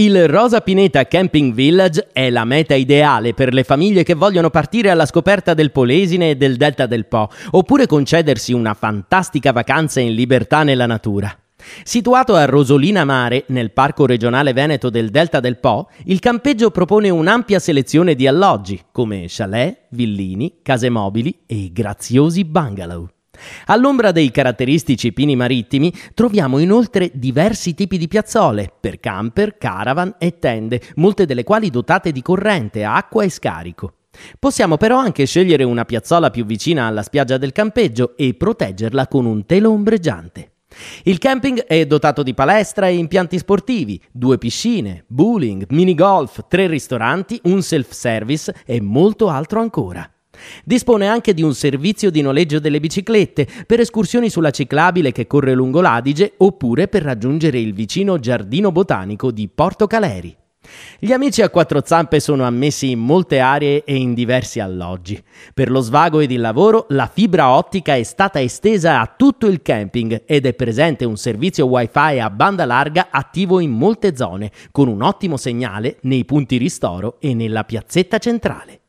Il Rosa Pineta Camping Village è la meta ideale per le famiglie che vogliono partire alla scoperta del Polesine e del Delta del Po, oppure concedersi una fantastica vacanza in libertà nella natura. Situato a Rosolina Mare, nel Parco regionale Veneto del Delta del Po, il campeggio propone un'ampia selezione di alloggi, come chalet, villini, case mobili e graziosi bungalow. All'ombra dei caratteristici pini marittimi troviamo inoltre diversi tipi di piazzole per camper, caravan e tende, molte delle quali dotate di corrente, acqua e scarico. Possiamo però anche scegliere una piazzola più vicina alla spiaggia del campeggio e proteggerla con un telo ombreggiante. Il camping è dotato di palestra e impianti sportivi, due piscine, bowling, mini golf, tre ristoranti, un self-service e molto altro ancora. Dispone anche di un servizio di noleggio delle biciclette per escursioni sulla ciclabile che corre lungo l'Adige oppure per raggiungere il vicino giardino botanico di Porto Caleri. Gli amici a quattro zampe sono ammessi in molte aree e in diversi alloggi. Per lo svago ed il lavoro, la fibra ottica è stata estesa a tutto il camping ed è presente un servizio wifi a banda larga attivo in molte zone, con un ottimo segnale nei punti ristoro e nella piazzetta centrale.